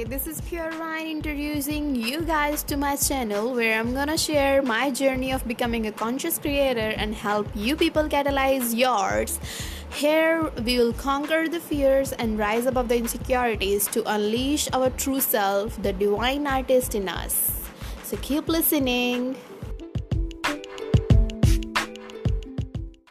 this is Pure Wine introducing you guys to my channel where I'm gonna share my journey of becoming a conscious creator and help you people catalyze yours. Here we will conquer the fears and rise above the insecurities to unleash our true self, the divine artist in us. So keep listening.